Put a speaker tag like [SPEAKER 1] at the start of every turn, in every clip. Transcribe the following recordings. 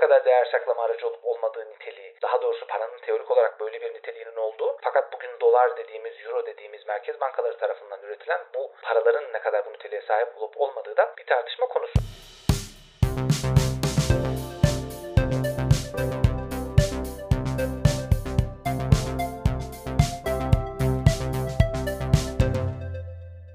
[SPEAKER 1] kadar değer saklama aracı olup olmadığı niteliği, daha doğrusu paranın teorik olarak böyle bir niteliğinin olduğu fakat bugün dolar dediğimiz, euro dediğimiz merkez bankaları tarafından üretilen bu paraların ne kadar bu niteliğe sahip olup olmadığı da bir tartışma konusu.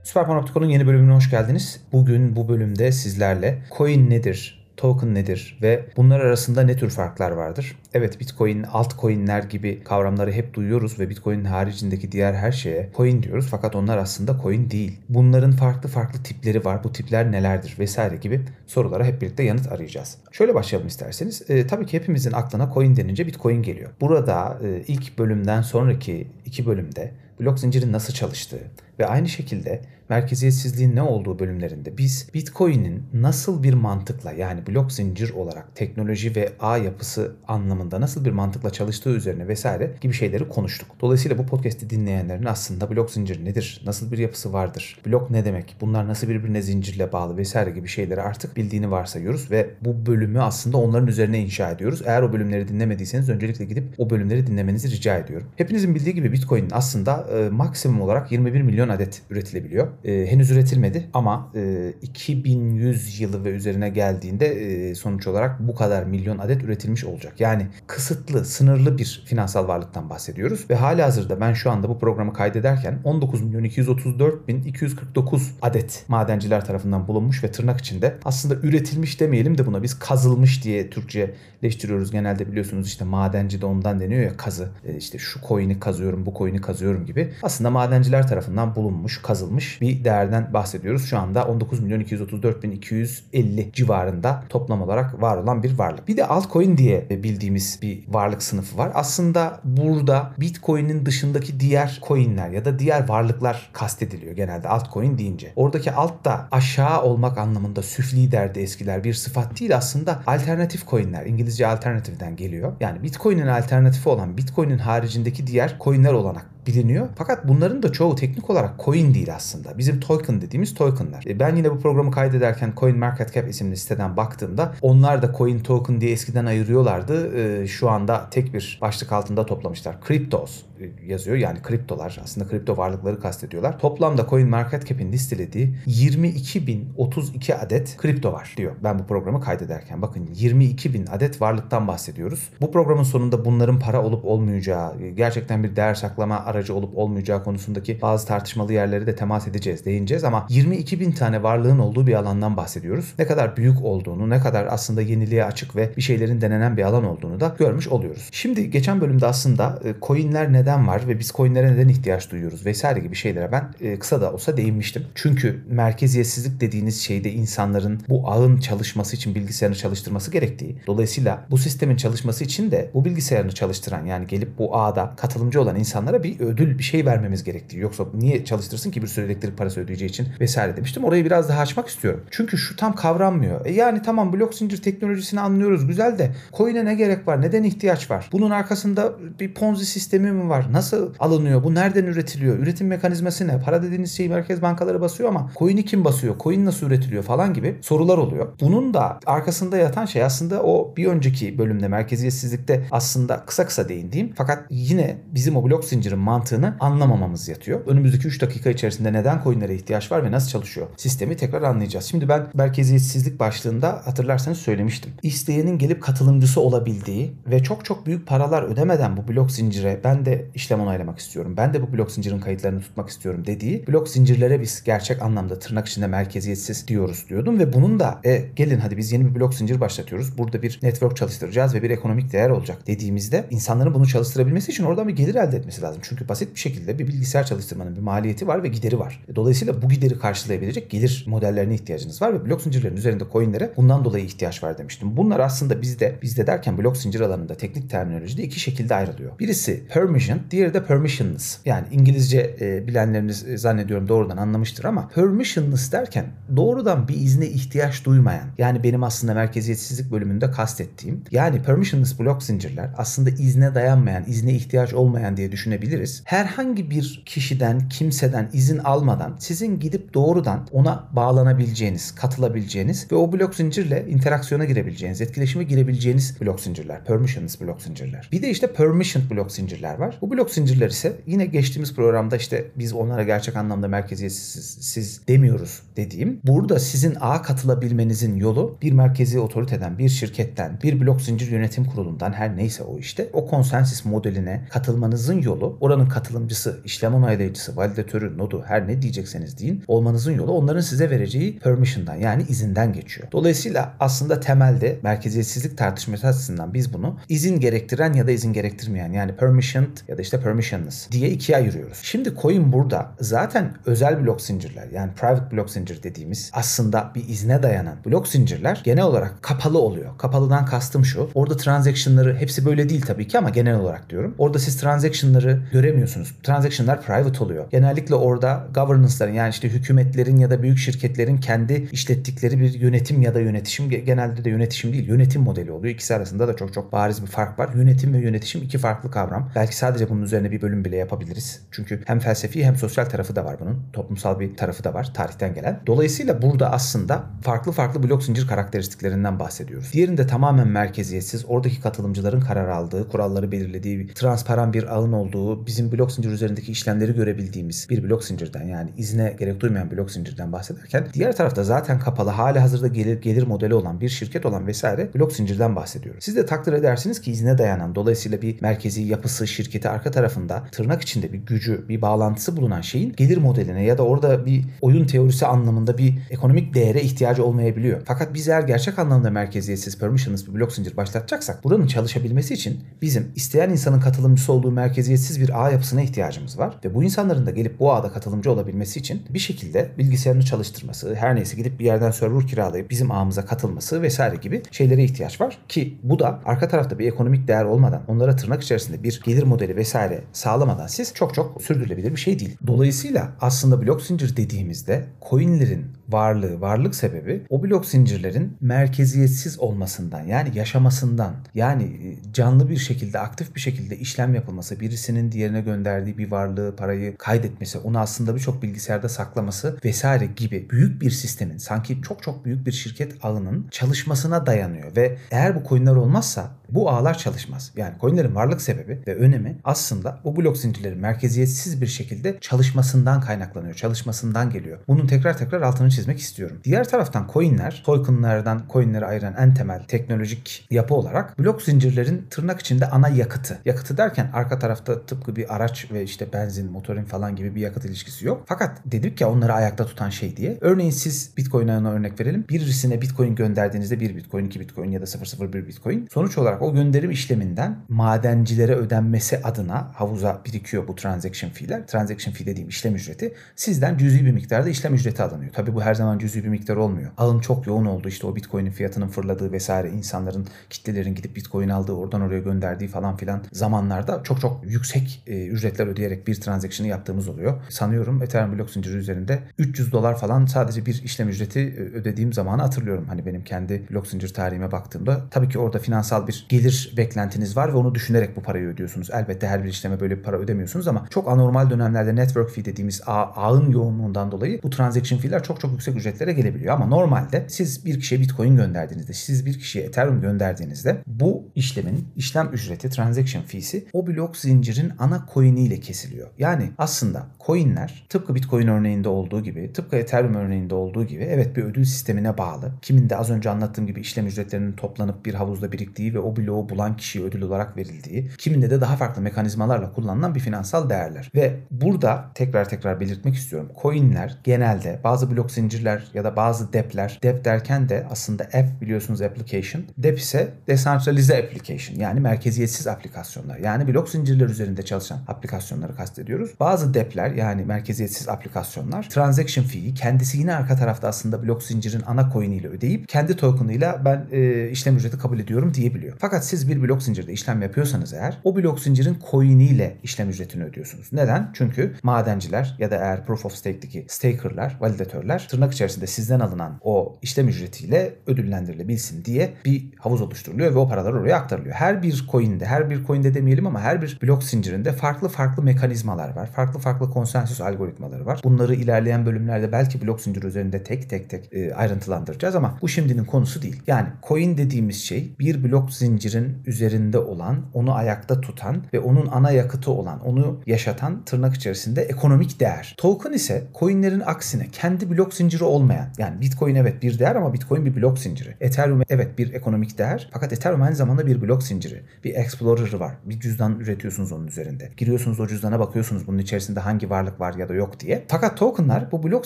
[SPEAKER 1] Süper Panoptikon'un yeni bölümüne hoş geldiniz. Bugün bu bölümde sizlerle coin nedir, token nedir ve bunlar arasında ne tür farklar vardır? Evet Bitcoin, altcoin'ler gibi kavramları hep duyuyoruz ve Bitcoin'in haricindeki diğer her şeye coin diyoruz fakat onlar aslında coin değil. Bunların farklı farklı tipleri var. Bu tipler nelerdir vesaire gibi sorulara hep birlikte yanıt arayacağız. Şöyle başlayalım isterseniz. E, tabii ki hepimizin aklına coin denince Bitcoin geliyor. Burada e, ilk bölümden sonraki iki bölümde blok zincirin nasıl çalıştığı ve aynı şekilde merkeziyetsizliğin ne olduğu bölümlerinde biz Bitcoin'in nasıl bir mantıkla yani blok zincir olarak teknoloji ve ağ yapısı anlamında nasıl bir mantıkla çalıştığı üzerine vesaire gibi şeyleri konuştuk. Dolayısıyla bu podcast'i dinleyenlerin aslında blok zincir nedir, nasıl bir yapısı vardır, blok ne demek, bunlar nasıl birbirine zincirle bağlı vesaire gibi şeyleri artık bildiğini varsayıyoruz ve bu bölümü aslında onların üzerine inşa ediyoruz. Eğer o bölümleri dinlemediyseniz öncelikle gidip o bölümleri dinlemenizi rica ediyorum. Hepinizin bildiği gibi Bitcoin aslında e, maksimum olarak 21 milyon adet üretilebiliyor e, henüz üretilmedi ama e, 2100 yılı ve üzerine geldiğinde e, sonuç olarak bu kadar milyon adet üretilmiş olacak. Yani kısıtlı, sınırlı bir finansal varlıktan bahsediyoruz ve hali hazırda ben şu anda bu programı kaydederken 19 milyon 234 bin 249 adet madenciler tarafından bulunmuş ve tırnak içinde aslında üretilmiş demeyelim de buna biz kazılmış diye Türkçeleştiriyoruz. Genelde biliyorsunuz işte madenci de ondan deniyor ya kazı. E, işte şu coin'i kazıyorum, bu coin'i kazıyorum gibi. Aslında madenciler tarafından bulunmuş, kazılmış bir değerden bahsediyoruz. Şu anda 19 milyon 234 bin 250 civarında toplam olarak var olan bir varlık. Bir de altcoin diye bildiğimiz bir varlık sınıfı var. Aslında burada Bitcoin'in dışındaki diğer coinler ya da diğer varlıklar kastediliyor genelde altcoin deyince. Oradaki alt da aşağı olmak anlamında süfli derdi eskiler bir sıfat değil aslında alternatif coinler. İngilizce alternatiften geliyor. Yani Bitcoin'in alternatifi olan Bitcoin'in haricindeki diğer coinler olanak biliniyor. Fakat bunların da çoğu teknik olarak coin değil aslında. Bizim token dediğimiz tokenlar. E, ben yine bu programı kaydederken Coin Market Cap isimli siteden baktığımda onlar da coin token diye eskiden ayırıyorlardı. E, şu anda tek bir başlık altında toplamışlar. Cryptos yazıyor. Yani kriptolar aslında kripto varlıkları kastediyorlar. Toplamda Coin Market Cap'in listelediği 22.032 adet kripto var diyor. Ben bu programı kaydederken bakın 22.000 adet varlıktan bahsediyoruz. Bu programın sonunda bunların para olup olmayacağı, gerçekten bir değer saklama aracı olup olmayacağı konusundaki bazı tartışmalı yerleri de temas edeceğiz, değineceğiz ama 22 bin tane varlığın olduğu bir alandan bahsediyoruz. Ne kadar büyük olduğunu, ne kadar aslında yeniliğe açık ve bir şeylerin denenen bir alan olduğunu da görmüş oluyoruz. Şimdi geçen bölümde aslında e, coinler neden var ve biz coinlere neden ihtiyaç duyuyoruz vesaire gibi şeylere ben e, kısa da olsa değinmiştim. Çünkü merkeziyetsizlik dediğiniz şeyde insanların bu ağın çalışması için bilgisayarını çalıştırması gerektiği. Dolayısıyla bu sistemin çalışması için de bu bilgisayarını çalıştıran yani gelip bu ağda katılımcı olan insanlara bir ödül bir şey vermemiz gerektiği. Yoksa niye çalıştırsın ki bir sürü elektrik parası ödeyeceği için vesaire demiştim. Orayı biraz daha açmak istiyorum. Çünkü şu tam kavranmıyor. E yani tamam blok zincir teknolojisini anlıyoruz güzel de coin'e ne gerek var? Neden ihtiyaç var? Bunun arkasında bir ponzi sistemi mi var? Nasıl alınıyor? Bu nereden üretiliyor? Üretim mekanizması ne? Para dediğiniz şeyi merkez bankaları basıyor ama coin'i kim basıyor? Coin nasıl üretiliyor falan gibi sorular oluyor. Bunun da arkasında yatan şey aslında o bir önceki bölümde merkeziyetsizlikte aslında kısa kısa değindiğim fakat yine bizim o blok zincirin mantığını anlamamamız yatıyor. Önümüzdeki 3 dakika içerisinde neden coinlere ihtiyaç var ve nasıl çalışıyor? Sistemi tekrar anlayacağız. Şimdi ben merkeziyetsizlik başlığında hatırlarsanız söylemiştim. İsteyenin gelip katılımcısı olabildiği ve çok çok büyük paralar ödemeden bu blok zincire ben de işlem onaylamak istiyorum. Ben de bu blok zincirin kayıtlarını tutmak istiyorum dediği blok zincirlere biz gerçek anlamda tırnak içinde merkeziyetsiz diyoruz diyordum ve bunun da e, gelin hadi biz yeni bir blok zincir başlatıyoruz. Burada bir network çalıştıracağız ve bir ekonomik değer olacak dediğimizde insanların bunu çalıştırabilmesi için oradan bir gelir elde etmesi lazım. Çünkü basit bir şekilde bir bilgisayar çalıştırmanın bir maliyeti var ve gideri var. Dolayısıyla bu gideri karşılayabilecek gelir modellerine ihtiyacınız var ve blok zincirlerinin üzerinde coinlere bundan dolayı ihtiyaç var demiştim. Bunlar aslında bizde bizde derken blok zincir alanında teknik terminolojide iki şekilde ayrılıyor. Birisi permission permission, diğeri de permissionless. Yani İngilizce e, bilenleriniz e, zannediyorum doğrudan anlamıştır ama permissionless derken doğrudan bir izne ihtiyaç duymayan yani benim aslında merkeziyetsizlik bölümünde kastettiğim yani permissionless blok zincirler aslında izne dayanmayan, izne ihtiyaç olmayan diye düşünebiliriz. Herhangi bir kişiden, kimseden izin almadan sizin gidip doğrudan ona bağlanabileceğiniz, katılabileceğiniz ve o blok zincirle interaksiyona girebileceğiniz, etkileşime girebileceğiniz blok zincirler. Permissionless blok zincirler. Bir de işte permissioned blok zincirler var. Bu blok zincirler ise yine geçtiğimiz programda işte biz onlara gerçek anlamda merkeziyetsiz siz demiyoruz dediğim. Burada sizin ağa katılabilmenizin yolu bir merkezi otoriteden, bir şirketten, bir blok zincir yönetim kurulundan her neyse o işte o konsensus modeline katılmanızın yolu oranın katılımcısı, işlem onaylayıcısı, validatörü, nodu her ne diyecekseniz deyin olmanızın yolu onların size vereceği permission'dan yani izinden geçiyor. Dolayısıyla aslında temelde merkeziyetsizlik tartışması açısından biz bunu izin gerektiren ya da izin gerektirmeyen yani permissioned ya da işte permissionless diye ikiye ayırıyoruz. Şimdi coin burada zaten özel blok zincirler yani private blok zincir dediğimiz aslında bir izne dayanan blok zincirler genel olarak kapalı oluyor. Kapalıdan kastım şu. Orada transaction'ları hepsi böyle değil tabii ki ama genel olarak diyorum. Orada siz transaction'ları göremiyorsunuz. Transaction'lar private oluyor. Genellikle orada governance'ların yani işte hükümetlerin ya da büyük şirketlerin kendi işlettikleri bir yönetim ya da yönetişim genelde de yönetişim değil yönetim modeli oluyor. İkisi arasında da çok çok bariz bir fark var. Yönetim ve yönetişim iki farklı kavram. Belki sadece bunun üzerine bir bölüm bile yapabiliriz. Çünkü hem felsefi hem sosyal tarafı da var bunun. Toplumsal bir tarafı da var tarihten gelen. Dolayısıyla burada aslında farklı farklı blok zincir karakteristiklerinden bahsediyoruz. Diğerinde tamamen merkeziyetsiz, oradaki katılımcıların karar aldığı, kuralları belirlediği, transparan bir ağın olduğu, bizim blok zincir üzerindeki işlemleri görebildiğimiz bir blok zincirden yani izne gerek duymayan blok zincirden bahsederken diğer tarafta zaten kapalı hali hazırda gelir gelir modeli olan bir şirket olan vesaire blok zincirden bahsediyoruz. Siz de takdir edersiniz ki izne dayanan dolayısıyla bir merkezi yapısı şirketi arka tarafında tırnak içinde bir gücü, bir bağlantısı bulunan şeyin gelir modeline ya da orada bir oyun teorisi anlamında bir ekonomik değere ihtiyacı olmayabiliyor. Fakat biz eğer gerçek anlamda merkeziyetsiz permissionless bir blok zincir başlatacaksak buranın çalışabilmesi için bizim isteyen insanın katılımcısı olduğu merkeziyetsiz bir ağ yapısına ihtiyacımız var ve bu insanların da gelip bu ağda katılımcı olabilmesi için bir şekilde bilgisayarını çalıştırması, her neyse gidip bir yerden server kiralayıp bizim ağımıza katılması vesaire gibi şeylere ihtiyaç var ki bu da arka tarafta bir ekonomik değer olmadan onlara tırnak içerisinde bir gelir modeli vesaire sağlamadan siz çok çok sürdürülebilir bir şey değil. Dolayısıyla aslında blok zincir dediğimizde coinlerin varlığı, varlık sebebi o blok zincirlerin merkeziyetsiz olmasından yani yaşamasından yani e, canlı bir şekilde aktif bir şekilde işlem yapılması, birisinin diğerine gönderdiği bir varlığı, parayı kaydetmesi, onu aslında birçok bilgisayarda saklaması vesaire gibi büyük bir sistemin sanki çok çok büyük bir şirket ağının çalışmasına dayanıyor ve eğer bu coinler olmazsa bu ağlar çalışmaz. Yani coinlerin varlık sebebi ve önemi aslında bu blok zincirlerin merkeziyetsiz bir şekilde çalışmasından kaynaklanıyor, çalışmasından geliyor. Bunun tekrar tekrar altını çizmek istiyorum. Diğer taraftan coinler, tokenlardan coinleri ayıran en temel teknolojik yapı olarak blok zincirlerin tırnak içinde ana yakıtı. Yakıtı derken arka tarafta tıpkı bir araç ve işte benzin, motorin falan gibi bir yakıt ilişkisi yok. Fakat dedik ya onları ayakta tutan şey diye. Örneğin siz Bitcoin'e örnek verelim. Birisine Bitcoin gönderdiğinizde 1 Bitcoin, 2 Bitcoin ya da 001 Bitcoin. Sonuç olarak o gönderim işleminden madencilere ödenmesi adına havuza birikiyor bu transaction fee'ler. Transaction fee dediğim işlem ücreti. Sizden cüzi bir miktarda işlem ücreti alınıyor. Tabi bu her zaman cüzi bir miktar olmuyor. Alım çok yoğun oldu. İşte o Bitcoin'in fiyatının fırladığı vesaire insanların kitlelerin gidip Bitcoin aldığı oradan oraya gönderdiği falan filan zamanlarda çok çok yüksek e, ücretler ödeyerek bir transaction'ı yaptığımız oluyor. Sanıyorum Ethereum blok zinciri üzerinde 300 dolar falan sadece bir işlem ücreti e, ödediğim zamanı hatırlıyorum. Hani benim kendi blok zincir tarihime baktığımda tabii ki orada finansal bir gelir beklentiniz var ve onu düşünerek bu parayı ödüyorsunuz. Elbette her bir işleme böyle bir para ödemiyorsunuz ama çok anormal dönemlerde network fee dediğimiz ağ, ağın yoğunluğundan dolayı bu transaction fee'ler çok çok yüksek ücretlere gelebiliyor. Ama normalde siz bir kişiye Bitcoin gönderdiğinizde, siz bir kişiye Ethereum gönderdiğinizde bu işlemin işlem ücreti, transaction fee'si o blok zincirin ana coin'iyle kesiliyor. Yani aslında coin'ler tıpkı Bitcoin örneğinde olduğu gibi, tıpkı Ethereum örneğinde olduğu gibi evet bir ödül sistemine bağlı. Kiminde az önce anlattığım gibi işlem ücretlerinin toplanıp bir havuzda biriktiği ve o bloğu bulan kişiye ödül olarak verildiği, kiminde de daha farklı mekanizmalarla kullanılan bir finansal değerler. Ve burada tekrar tekrar belirtmek istiyorum. Coin'ler genelde bazı blok zincirler ya da bazı dep'ler, dep derken de aslında app biliyorsunuz application, dep ise decentralize application yani merkeziyetsiz aplikasyonlar. Yani blok zincirler üzerinde çalışan aplikasyonları kastediyoruz. Bazı dep'ler yani merkeziyetsiz aplikasyonlar transaction fee'yi kendisi yine arka tarafta aslında blok zincirin ana coin'iyle ödeyip kendi token'ıyla ben e, işlem ücreti kabul ediyorum diyebiliyor. Fakat siz bir blok zincirde işlem yapıyorsanız eğer o blok zincirin coin'iyle işlem ücretini ödüyorsunuz. Neden? Çünkü madenciler ya da eğer proof of stake'deki staker'lar, validatörler tırnak içerisinde sizden alınan o işlem ücretiyle ödüllendirilebilsin diye bir havuz oluşturuluyor ve o paralar oraya aktarılıyor. Her bir coin'de, her bir coin'de demeyelim ama her bir blok zincirinde farklı farklı mekanizmalar var. Farklı farklı konsensüs algoritmaları var. Bunları ilerleyen bölümlerde belki blok zinciri üzerinde tek tek tek e, ayrıntılandıracağız ama bu şimdinin konusu değil. Yani coin dediğimiz şey bir blok zincirin üzerinde olan, onu ayakta tutan ve onun ana yakıtı olan, onu yaşatan tırnak içerisinde ekonomik değer. Token ise coinlerin aksine kendi blok zinciri olmayan yani Bitcoin evet bir değer ama Bitcoin bir blok zinciri. Ethereum evet bir ekonomik değer fakat Ethereum aynı zamanda bir blok zinciri. Bir Explorer'ı var. Bir cüzdan üretiyorsunuz onun üzerinde. Giriyorsunuz o cüzdana bakıyorsunuz bunun içerisinde hangi varlık var ya da yok diye. Fakat tokenlar bu blok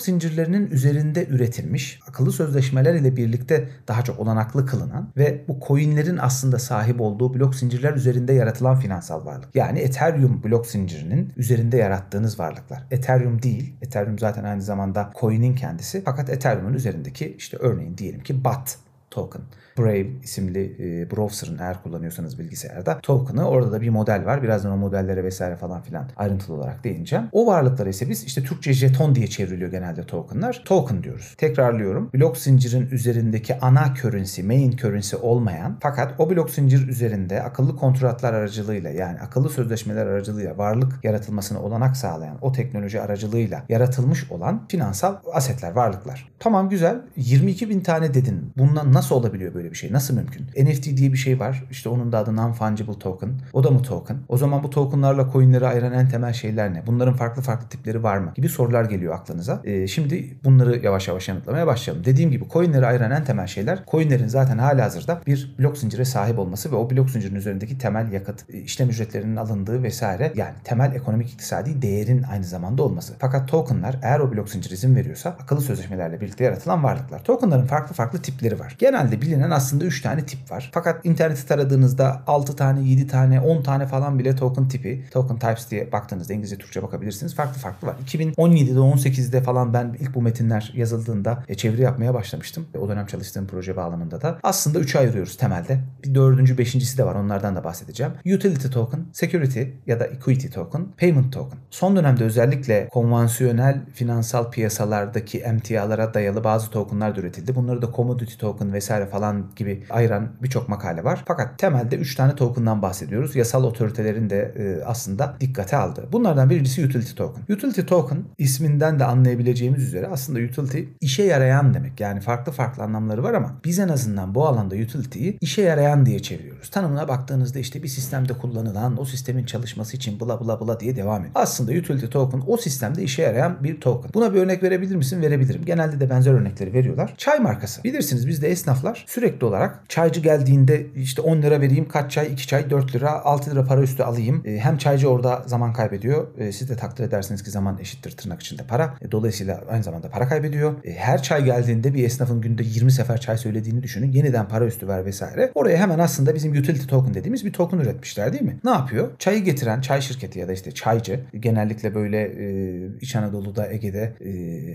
[SPEAKER 1] zincirlerinin üzerinde üretilmiş, akıllı sözleşmeler ile birlikte daha çok olanaklı kılınan ve bu coinlerin aslında sahip olduğu blok zincirler üzerinde yaratılan finansal varlık. Yani Ethereum blok zincirinin üzerinde yarattığınız varlıklar. Ethereum değil. Ethereum zaten aynı zamanda coin'in kendisi. Fakat Ethereum'un üzerindeki işte örneğin diyelim ki BAT token. Brave isimli e, browser'ın eğer kullanıyorsanız bilgisayarda token'ı orada da bir model var. Birazdan o modellere vesaire falan filan ayrıntılı olarak değineceğim. O varlıklara ise biz işte Türkçe jeton diye çevriliyor genelde token'lar. Token diyoruz. Tekrarlıyorum. Blok zincirin üzerindeki ana currency, main currency olmayan fakat o blok zincir üzerinde akıllı kontratlar aracılığıyla yani akıllı sözleşmeler aracılığıyla varlık yaratılmasına olanak sağlayan o teknoloji aracılığıyla yaratılmış olan finansal asetler, varlıklar. Tamam güzel. 22 bin tane dedin. Bundan nasıl olabiliyor böyle bir şey? Nasıl mümkün? NFT diye bir şey var. İşte onun da adı non-fungible token. O da mı token? O zaman bu tokenlarla coinleri ayıran en temel şeyler ne? Bunların farklı farklı tipleri var mı? Gibi sorular geliyor aklınıza. Ee, şimdi bunları yavaş yavaş yanıtlamaya başlayalım. Dediğim gibi coinleri ayıran en temel şeyler coinlerin zaten hali hazırda bir blok zincire sahip olması ve o blok zincirin üzerindeki temel yakıt, e, işlem ücretlerinin alındığı vesaire yani temel ekonomik iktisadi değerin aynı zamanda olması. Fakat tokenlar eğer o blok zincir izin veriyorsa akıllı sözleşmelerle birlikte yaratılan varlıklar. Tokenların farklı farklı tipleri var. Genelde bilinen aslında 3 tane tip var. Fakat interneti taradığınızda 6 tane, 7 tane, 10 tane falan bile token tipi, token types diye baktığınızda İngilizce Türkçe bakabilirsiniz. Farklı farklı var. 2017'de 18'de falan ben ilk bu metinler yazıldığında e, çeviri yapmaya başlamıştım. E, o dönem çalıştığım proje bağlamında da. Aslında 3'e ayırıyoruz temelde. Bir dördüncü, beşincisi de var. Onlardan da bahsedeceğim. Utility token, security ya da equity token, payment token. Son dönemde özellikle konvansiyonel finansal piyasalardaki emtialara dayalı bazı tokenlar da üretildi. Bunları da commodity token vesaire falan gibi ayıran birçok makale var. Fakat temelde 3 tane token'dan bahsediyoruz. Yasal otoritelerin de e, aslında dikkate aldığı. Bunlardan birincisi utility token. Utility token isminden de anlayabileceğimiz üzere aslında utility işe yarayan demek. Yani farklı farklı anlamları var ama biz en azından bu alanda utility'yi işe yarayan diye çeviriyoruz. Tanımına baktığınızda işte bir sistemde kullanılan o sistemin çalışması için bla bla bla diye devam ediyor. Aslında utility token o sistemde işe yarayan bir token. Buna bir örnek verebilir misin? Verebilirim. Genelde de benzer örnekleri veriyorlar. Çay markası. Bilirsiniz bizde esnaflar sürekli olarak çaycı geldiğinde işte 10 lira vereyim kaç çay 2 çay 4 lira 6 lira para üstü alayım. E, hem çaycı orada zaman kaybediyor. E, siz de takdir edersiniz ki zaman eşittir tırnak içinde para. E, dolayısıyla aynı zamanda para kaybediyor. E, her çay geldiğinde bir esnafın günde 20 sefer çay söylediğini düşünün. Yeniden para üstü ver vesaire. Oraya hemen aslında bizim utility token dediğimiz bir token üretmişler değil mi? Ne yapıyor? Çayı getiren çay şirketi ya da işte çaycı genellikle böyle e, İç Anadolu'da Ege'de e,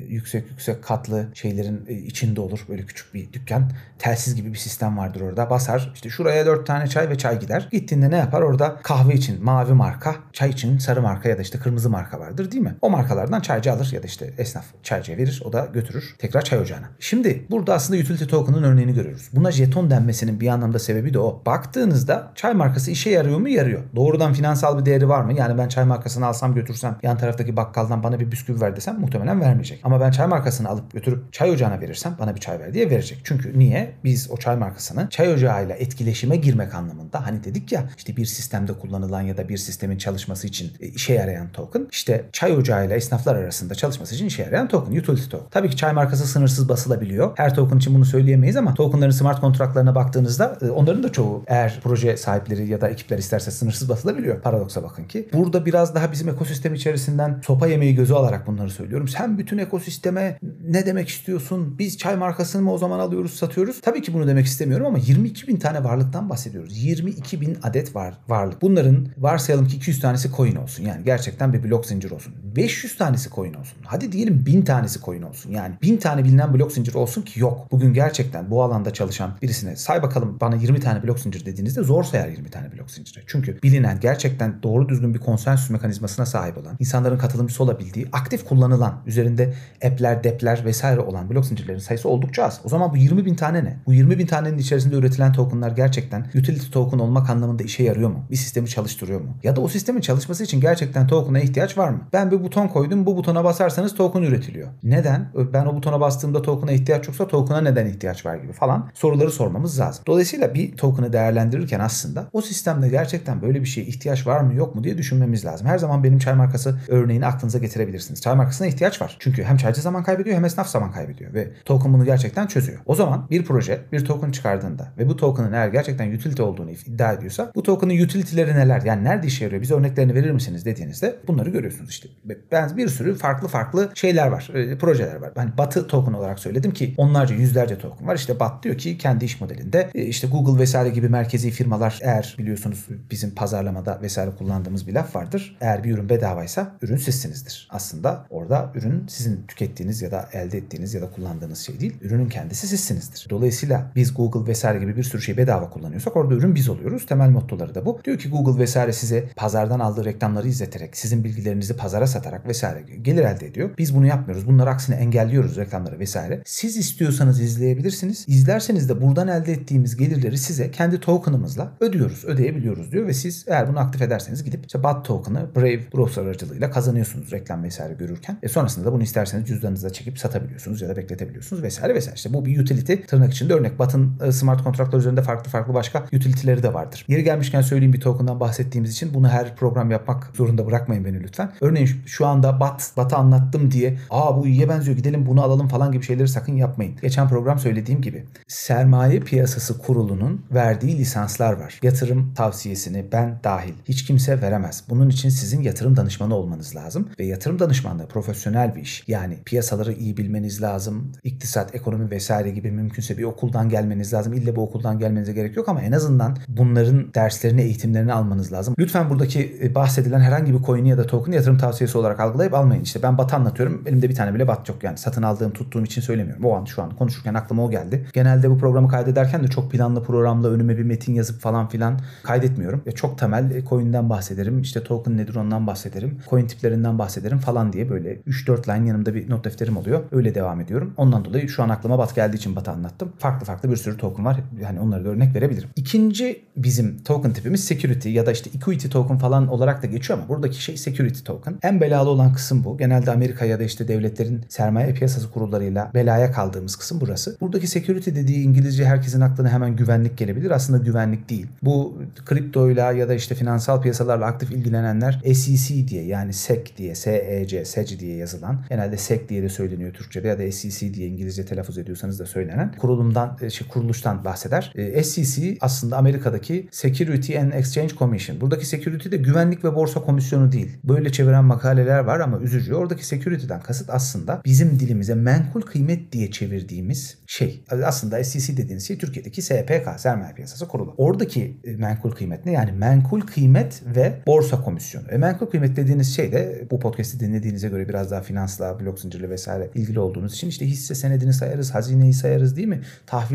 [SPEAKER 1] yüksek yüksek katlı şeylerin e, içinde olur. Böyle küçük bir dükkan. Telsiz gibi bir sistem vardır orada. Basar işte şuraya dört tane çay ve çay gider. Gittiğinde ne yapar? Orada kahve için mavi marka, çay için sarı marka ya da işte kırmızı marka vardır değil mi? O markalardan çaycı alır ya da işte esnaf çaycıya verir. O da götürür tekrar çay ocağına. Şimdi burada aslında utility token'ın örneğini görüyoruz. Buna jeton denmesinin bir anlamda sebebi de o. Baktığınızda çay markası işe yarıyor mu? Yarıyor. Doğrudan finansal bir değeri var mı? Yani ben çay markasını alsam götürsem yan taraftaki bakkaldan bana bir bisküvi ver desem muhtemelen vermeyecek. Ama ben çay markasını alıp götürüp çay ocağına verirsem bana bir çay ver diye verecek. Çünkü niye? Biz o çay markasını çay ocağıyla etkileşime girmek anlamında hani dedik ya işte bir sistemde kullanılan ya da bir sistemin çalışması için e, işe yarayan token işte çay ocağıyla esnaflar arasında çalışması için işe yarayan token, utility token. Tabii ki çay markası sınırsız basılabiliyor. Her token için bunu söyleyemeyiz ama tokenların smart kontratlarına baktığınızda e, onların da çoğu eğer proje sahipleri ya da ekipler isterse sınırsız basılabiliyor. Paradoksa bakın ki. Burada biraz daha bizim ekosistem içerisinden sopa yemeği gözü alarak bunları söylüyorum. Sen bütün ekosisteme ne demek istiyorsun? Biz çay markasını mı o zaman alıyoruz, satıyoruz? Tabii ki bunu bunu demek istemiyorum ama 22 bin tane varlıktan bahsediyoruz. 22 bin adet var varlık. Bunların varsayalım ki 200 tanesi coin olsun. Yani gerçekten bir blok zincir olsun. 500 tanesi coin olsun. Hadi diyelim 1000 tanesi coin olsun. Yani 1000 tane bilinen blok zincir olsun ki yok. Bugün gerçekten bu alanda çalışan birisine say bakalım bana 20 tane blok zincir dediğinizde zor sayar 20 tane blok zinciri. Çünkü bilinen gerçekten doğru düzgün bir konsensüs mekanizmasına sahip olan, insanların katılımcısı olabildiği, aktif kullanılan, üzerinde app'ler, dep'ler vesaire olan blok zincirlerin sayısı oldukça az. O zaman bu 20 bin tane ne? Bu 20 bin tanenin içerisinde üretilen tokenlar gerçekten utility token olmak anlamında işe yarıyor mu? Bir sistemi çalıştırıyor mu? Ya da o sistemin çalışması için gerçekten token'a ihtiyaç var mı? Ben bir buton koydum, bu butona basarsanız token üretiliyor. Neden? Ben o butona bastığımda token'a ihtiyaç yoksa token'a neden ihtiyaç var gibi falan soruları sormamız lazım. Dolayısıyla bir token'ı değerlendirirken aslında o sistemde gerçekten böyle bir şeye ihtiyaç var mı yok mu diye düşünmemiz lazım. Her zaman benim çay markası örneğini aklınıza getirebilirsiniz. Çay markasına ihtiyaç var. Çünkü hem çaycı zaman kaybediyor hem esnaf zaman kaybediyor ve token bunu gerçekten çözüyor. O zaman bir proje bir token çıkardığında ve bu token'ın eğer gerçekten utility olduğunu iddia ediyorsa bu token'ın utility'leri neler? Yani nerede işe yarıyor? Bize örneklerini verir misiniz dediğinizde bunları görüyorsunuz işte. Ben bir sürü farklı farklı şeyler var. E, projeler var. Hani Batı token olarak söyledim ki onlarca yüzlerce token var. İşte Bat diyor ki kendi iş modelinde e, işte Google vesaire gibi merkezi firmalar eğer biliyorsunuz bizim pazarlamada vesaire kullandığımız bir laf vardır. Eğer bir ürün bedavaysa ürün sizsinizdir. Aslında orada ürün sizin tükettiğiniz ya da elde ettiğiniz ya da kullandığınız şey değil. Ürünün kendisi sizsinizdir. Dolayısıyla biz Google vesaire gibi bir sürü şey bedava kullanıyorsak orada ürün biz oluyoruz. Temel mottoları da bu. Diyor ki Google vesaire size pazardan aldığı reklamları izleterek, sizin bilgilerinizi pazara satarak vesaire gelir elde ediyor. Biz bunu yapmıyoruz. Bunları aksine engelliyoruz reklamları vesaire. Siz istiyorsanız izleyebilirsiniz. İzlerseniz de buradan elde ettiğimiz gelirleri size kendi token'ımızla ödüyoruz, ödeyebiliyoruz diyor ve siz eğer bunu aktif ederseniz gidip işte BAT token'ı Brave browser aracılığıyla kazanıyorsunuz reklam vesaire görürken. E sonrasında da bunu isterseniz cüzdanınıza çekip satabiliyorsunuz ya da bekletebiliyorsunuz vesaire vesaire. İşte bu bir utility tırnak içinde örnek. BAT'ın e, smart kontratlar üzerinde farklı farklı başka utility'leri de vardır. Yeri gelmişken söyleyeyim bir token'dan bahsettiğimiz için bunu her program yapmak zorunda bırakmayın beni lütfen. Örneğin şu anda BAT, BAT'ı anlattım diye aa bu iyiye benziyor gidelim bunu alalım falan gibi şeyleri sakın yapmayın. Geçen program söylediğim gibi sermaye piyasası kurulunun verdiği lisanslar var. Yatırım tavsiyesini ben dahil hiç kimse veremez. Bunun için sizin yatırım danışmanı olmanız lazım ve yatırım danışmanlığı profesyonel bir iş. Yani piyasaları iyi bilmeniz lazım. İktisat, ekonomi vesaire gibi mümkünse bir okuldan gelmeniz lazım. İlle bu okuldan gelmenize gerek yok ama en azından bunların derslerini, eğitimlerini almanız lazım. Lütfen buradaki e, bahsedilen herhangi bir coin'i ya da token'ı yatırım tavsiyesi olarak algılayıp almayın. İşte ben bat anlatıyorum. Elimde bir tane bile bat yok yani. Satın aldığım, tuttuğum için söylemiyorum. O an şu an konuşurken aklıma o geldi. Genelde bu programı kaydederken de çok planlı programla önüme bir metin yazıp falan filan kaydetmiyorum. Ya çok temel e, coin'den bahsederim. İşte token nedir ondan bahsederim. Coin tiplerinden bahsederim falan diye böyle 3-4 line yanımda bir not defterim oluyor. Öyle devam ediyorum. Ondan dolayı şu an aklıma bat geldiği için batı anlattım. Farklı farklı bir sürü token var. Yani onları da örnek verebilirim. İkinci bizim token tipimiz security ya da işte equity token falan olarak da geçiyor ama buradaki şey security token. En belalı olan kısım bu. Genelde Amerika ya da işte devletlerin sermaye piyasası kurullarıyla belaya kaldığımız kısım burası. Buradaki security dediği İngilizce herkesin aklına hemen güvenlik gelebilir. Aslında güvenlik değil. Bu kriptoyla ya da işte finansal piyasalarla aktif ilgilenenler SEC diye yani SEC diye SEC, SEC diye yazılan genelde SEC diye de söyleniyor Türkçe'de ya da SEC diye İngilizce telaffuz ediyorsanız da söylenen kurulumdan, şey, kuruluştan bahseder. E, SEC aslında Amerika'daki Security and Exchange Commission. Buradaki security de güvenlik ve borsa komisyonu değil. Böyle çeviren makaleler var ama üzücü. Oradaki security'den kasıt aslında bizim dilimize menkul kıymet diye çevirdiğimiz şey. Aslında SEC dediğiniz şey Türkiye'deki SPK, Sermaye Piyasası Kurulu. Oradaki e, menkul kıymet ne? Yani menkul kıymet ve borsa komisyonu. E, menkul kıymet dediğiniz şey de bu podcast'i dinlediğinize göre biraz daha finansla, blok zincirli vesaire ilgili olduğunuz için işte hisse senedini sayarız, hazineyi sayarız değil mi?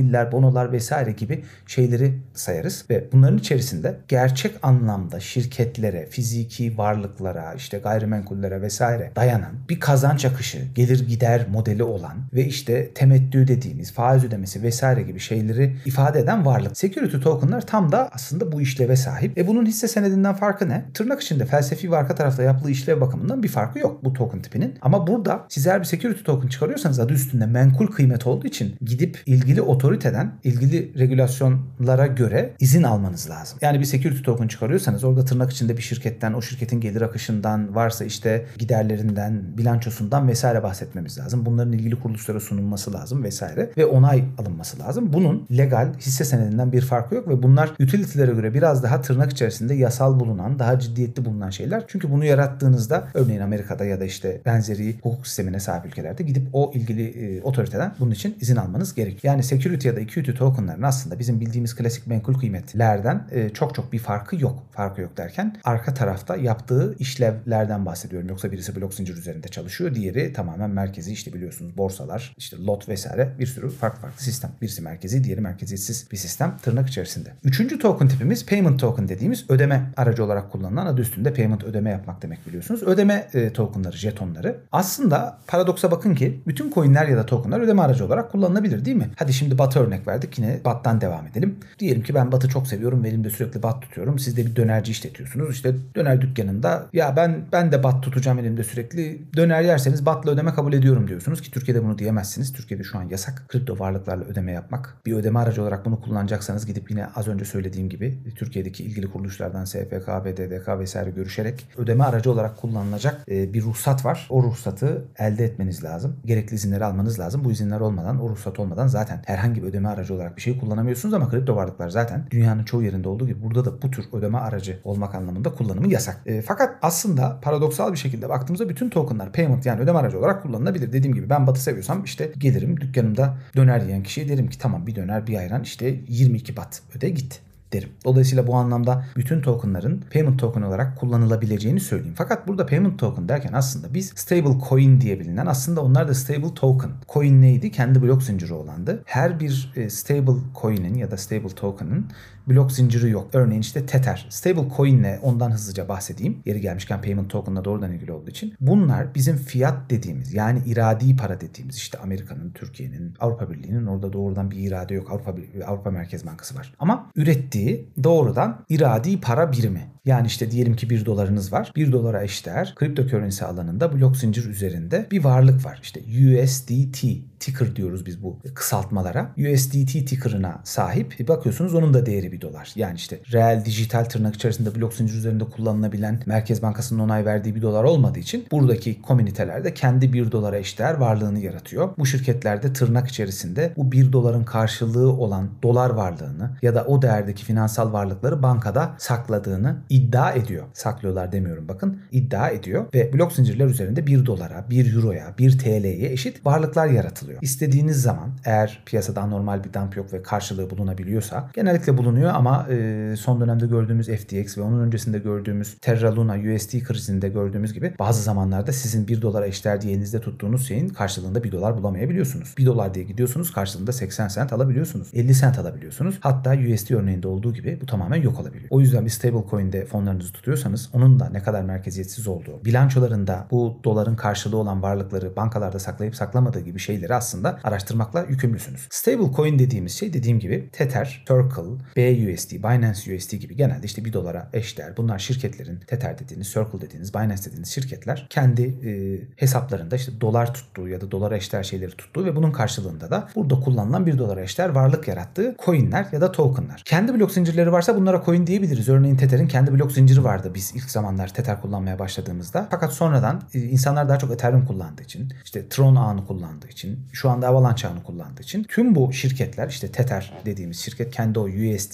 [SPEAKER 1] Tahviller, bonolar vesaire gibi şeyleri sayarız ve bunların içerisinde gerçek anlamda şirketlere, fiziki varlıklara, işte gayrimenkullere vesaire dayanan bir kazanç akışı, gelir gider modeli olan ve işte temettü dediğimiz faiz ödemesi vesaire gibi şeyleri ifade eden varlık. Security tokenlar tam da aslında bu işleve sahip. E bunun hisse senedinden farkı ne? Tırnak içinde felsefi ve arka tarafta yaptığı işlev bakımından bir farkı yok bu token tipinin. Ama burada siz eğer bir security token çıkarıyorsanız adı üstünde menkul kıymet olduğu için gidip ilgili otoriteden ilgili regülasyonlara göre izin almanız lazım. Yani bir security token çıkarıyorsanız orada tırnak içinde bir şirketten, o şirketin gelir akışından, varsa işte giderlerinden, bilançosundan vesaire bahsetmemiz lazım. Bunların ilgili kuruluşlara sunulması lazım vesaire ve onay alınması lazım. Bunun legal hisse senedinden bir farkı yok ve bunlar utility'lere göre biraz daha tırnak içerisinde yasal bulunan, daha ciddiyetli bulunan şeyler. Çünkü bunu yarattığınızda örneğin Amerika'da ya da işte benzeri hukuk sistemine sahip ülkelerde gidip o ilgili e, otoriteden bunun için izin almanız gerekiyor. Yani security security ya da equity tokenların aslında bizim bildiğimiz klasik menkul kıymetlerden e, çok çok bir farkı yok. Farkı yok derken arka tarafta yaptığı işlevlerden bahsediyorum. Yoksa birisi blok zincir üzerinde çalışıyor. Diğeri tamamen merkezi işte biliyorsunuz borsalar, işte lot vesaire bir sürü farklı farklı sistem. Birisi merkezi, diğeri merkeziyetsiz bir sistem tırnak içerisinde. Üçüncü token tipimiz payment token dediğimiz ödeme aracı olarak kullanılan adı üstünde payment ödeme yapmak demek biliyorsunuz. Ödeme e, tokenları, jetonları. Aslında paradoksa bakın ki bütün coinler ya da tokenlar ödeme aracı olarak kullanılabilir değil mi? Hadi şimdi BAT örnek verdik yine BAT'tan devam edelim. Diyelim ki ben BAT'ı çok seviyorum elimde sürekli BAT tutuyorum. Siz de bir dönerci işletiyorsunuz. İşte döner dükkanında ya ben ben de BAT tutacağım elimde sürekli. Döner yerseniz BAT'la ödeme kabul ediyorum diyorsunuz ki Türkiye'de bunu diyemezsiniz. Türkiye'de şu an yasak kripto varlıklarla ödeme yapmak. Bir ödeme aracı olarak bunu kullanacaksanız gidip yine az önce söylediğim gibi Türkiye'deki ilgili kuruluşlardan SPK, BDDK vesaire görüşerek ödeme aracı olarak kullanılacak e, bir ruhsat var. O ruhsatı elde etmeniz lazım. Gerekli izinleri almanız lazım. Bu izinler olmadan, o ruhsat olmadan zaten herhangi bir ödeme aracı olarak bir şey kullanamıyorsunuz ama kripto varlıklar zaten dünyanın çoğu yerinde olduğu gibi burada da bu tür ödeme aracı olmak anlamında kullanımı yasak. E, fakat aslında paradoksal bir şekilde baktığımızda bütün tokenlar payment yani ödeme aracı olarak kullanılabilir. Dediğim gibi ben batı seviyorsam işte gelirim dükkanımda döner yiyen kişiye derim ki tamam bir döner bir ayran işte 22 bat öde git derim. Dolayısıyla bu anlamda bütün tokenların payment token olarak kullanılabileceğini söyleyeyim. Fakat burada payment token derken aslında biz stable coin diye bilinen aslında onlar da stable token. Coin neydi? Kendi blok zinciri olandı. Her bir e, stable coin'in ya da stable token'ın blok zinciri yok. Örneğin işte Tether. Stable coin'le ondan hızlıca bahsedeyim. Yeri gelmişken payment token'la doğrudan ilgili olduğu için. Bunlar bizim fiyat dediğimiz yani iradi para dediğimiz işte Amerika'nın, Türkiye'nin, Avrupa Birliği'nin orada doğrudan bir irade yok. Avrupa Avrupa Merkez Bankası var. Ama ürettiği doğrudan iradi para birimi. Yani işte diyelim ki 1 dolarınız var. 1 dolara eşdeğer kripto currency alanında blok zincir üzerinde bir varlık var. İşte USDT ticker diyoruz biz bu kısaltmalara. USDT ticker'ına sahip. Bakıyorsunuz onun da değeri 1 dolar. Yani işte reel dijital tırnak içerisinde blok zincir üzerinde kullanılabilen Merkez Bankası'nın onay verdiği 1 dolar olmadığı için buradaki komünitelerde kendi 1 dolara eşdeğer varlığını yaratıyor. Bu şirketlerde tırnak içerisinde bu 1 doların karşılığı olan dolar varlığını ya da o değerdeki finansal varlıkları bankada sakladığını iddia ediyor. Saklıyorlar demiyorum bakın. iddia ediyor ve blok zincirler üzerinde 1 dolara, 1 euroya, 1 TL'ye eşit varlıklar yaratılıyor. İstediğiniz zaman eğer piyasada normal bir dump yok ve karşılığı bulunabiliyorsa genellikle bulunuyor ama e, son dönemde gördüğümüz FTX ve onun öncesinde gördüğümüz Terra Luna USD krizinde gördüğümüz gibi bazı zamanlarda sizin 1 dolara eşdeğer diye elinizde tuttuğunuz şeyin karşılığında 1 dolar bulamayabiliyorsunuz. 1 dolar diye gidiyorsunuz karşılığında 80 sent alabiliyorsunuz. 50 sent alabiliyorsunuz. Hatta USD örneğinde olduğu gibi bu tamamen yok olabiliyor. O yüzden bir stable coin'de fonlarınızı tutuyorsanız onun da ne kadar merkeziyetsiz olduğu, bilançolarında bu doların karşılığı olan varlıkları bankalarda saklayıp saklamadığı gibi şeyleri aslında araştırmakla yükümlüsünüz. Stable coin dediğimiz şey dediğim gibi Tether, Circle, BUSD, Binance USD gibi genelde işte 1 dolara eşdeğer. Bunlar şirketlerin Tether dediğiniz, Circle dediğiniz, Binance dediğiniz şirketler kendi e, hesaplarında işte dolar tuttuğu ya da dolara eşdeğer şeyleri tuttuğu ve bunun karşılığında da burada kullanılan 1 dolara eşdeğer varlık yarattığı coinler ya da tokenlar. Kendi blok zincirleri varsa bunlara coin diyebiliriz. Örneğin Tether'in kendi blok zinciri vardı biz ilk zamanlar Tether kullanmaya başladığımızda. Fakat sonradan e, insanlar daha çok Ethereum kullandığı için, işte Tron ağını kullandığı için, şu anda Avalanche ağını kullandığı için tüm bu şirketler işte Tether dediğimiz şirket kendi o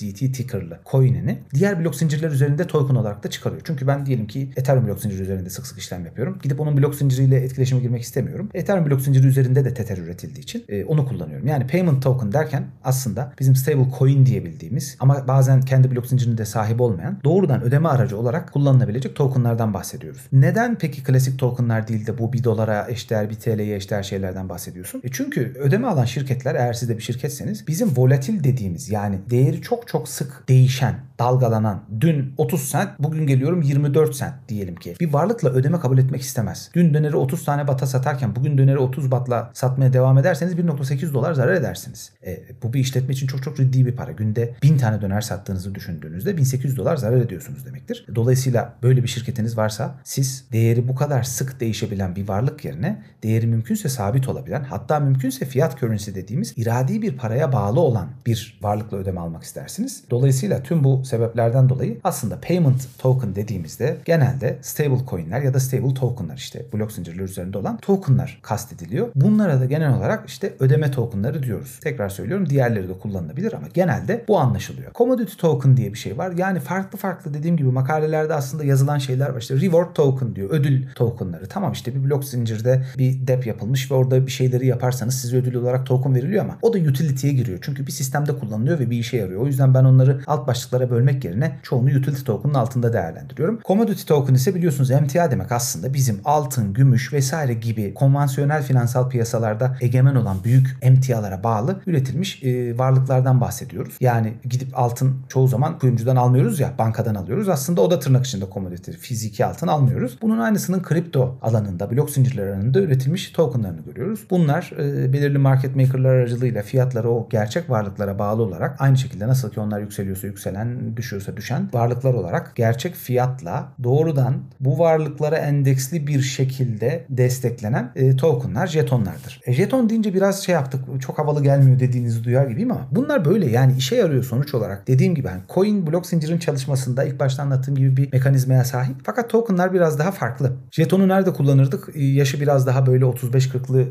[SPEAKER 1] USDT ticker'lı coin'ini diğer blok zincirler üzerinde token olarak da çıkarıyor. Çünkü ben diyelim ki Ethereum blok zinciri üzerinde sık sık işlem yapıyorum. Gidip onun blok zinciriyle etkileşime girmek istemiyorum. Ethereum blok zinciri üzerinde de Tether üretildiği için e, onu kullanıyorum. Yani payment token derken aslında bizim stable coin diyebildiğimiz ama bazen kendi blok zincirinde sahip olmayan doğrudan ödeme aracı olarak kullanılabilecek tokenlardan bahsediyoruz. Neden peki klasik tokenlar değil de bu 1 dolara eşdeğer 1 TL'ye eşdeğer şeylerden bahsediyorsun? E çünkü ödeme alan şirketler eğer siz de bir şirketseniz bizim volatil dediğimiz yani değeri çok çok sık değişen dalgalanan dün 30 sent bugün geliyorum 24 sent diyelim ki bir varlıkla ödeme kabul etmek istemez. Dün döneri 30 tane bata satarken bugün döneri 30 batla satmaya devam ederseniz 1.8 dolar zarar edersiniz. E, bu bir işletme için çok çok ciddi bir para. Günde 1000 tane döner sattığınızı düşündüğünüzde 1800 dolar zarar ediyorsunuz demektir. Dolayısıyla böyle bir şirketiniz varsa siz değeri bu kadar sık değişebilen bir varlık yerine değeri mümkünse sabit olabilen hatta mümkünse fiyat currency dediğimiz iradi bir paraya bağlı olan bir varlıkla ödeme almak istersiniz. Dolayısıyla tüm bu sebeplerden dolayı aslında payment token dediğimizde genelde stable coin'ler ya da stable token'lar işte blok zincirleri üzerinde olan token'lar kastediliyor. Bunlara da genel olarak işte ödeme token'ları diyoruz. Tekrar söylüyorum diğerleri de kullanılabilir ama genelde bu anlaşılıyor. Commodity token diye bir şey var. Yani farklı farklı dediğim gibi makalelerde aslında yazılan şeyler var. İşte reward token diyor. Ödül token'ları. Tamam işte bir blok zincirde bir dep yapılmış ve orada bir şeyleri yaparsanız size ödül olarak token veriliyor ama o da utility'ye giriyor. Çünkü bir sistemde kullanılıyor ve bir işe yarıyor. O yüzden ben onları alt başlıklara bölmek yerine çoğunu utility token'ın altında değerlendiriyorum. Commodity token ise biliyorsunuz emtia demek aslında bizim altın, gümüş vesaire gibi konvansiyonel finansal piyasalarda egemen olan büyük emtialara bağlı üretilmiş e, varlıklardan bahsediyoruz. Yani gidip altın çoğu zaman kuyumcudan almıyoruz ya bankadan alıyoruz. Aslında o da tırnak içinde commodity. Fiziki altın almıyoruz. Bunun aynısının kripto alanında, blok zincirleri alanında üretilmiş tokenlarını görüyoruz. Bunlar e, belirli market makerlar aracılığıyla fiyatları o gerçek varlıklara bağlı olarak aynı şekilde nasıl ki onlar yükseliyorsa yükselen, düşüyorsa düşen varlıklar olarak gerçek fiyatla doğrudan bu varlıklara endeksli bir şekilde desteklenen e, tokenlar, jetonlardır. E, jeton deyince biraz şey yaptık, çok havalı gelmiyor dediğinizi duyar gibiyim ama bunlar böyle yani işe yarıyor sonuç olarak. Dediğim gibi hani coin blok zincirin çalışmasında ilk başta anlattığım gibi bir mekanizmaya sahip. Fakat tokenlar biraz daha farklı. Jetonu nerede kullanırdık? E, yaşı biraz daha böyle 35-40'lı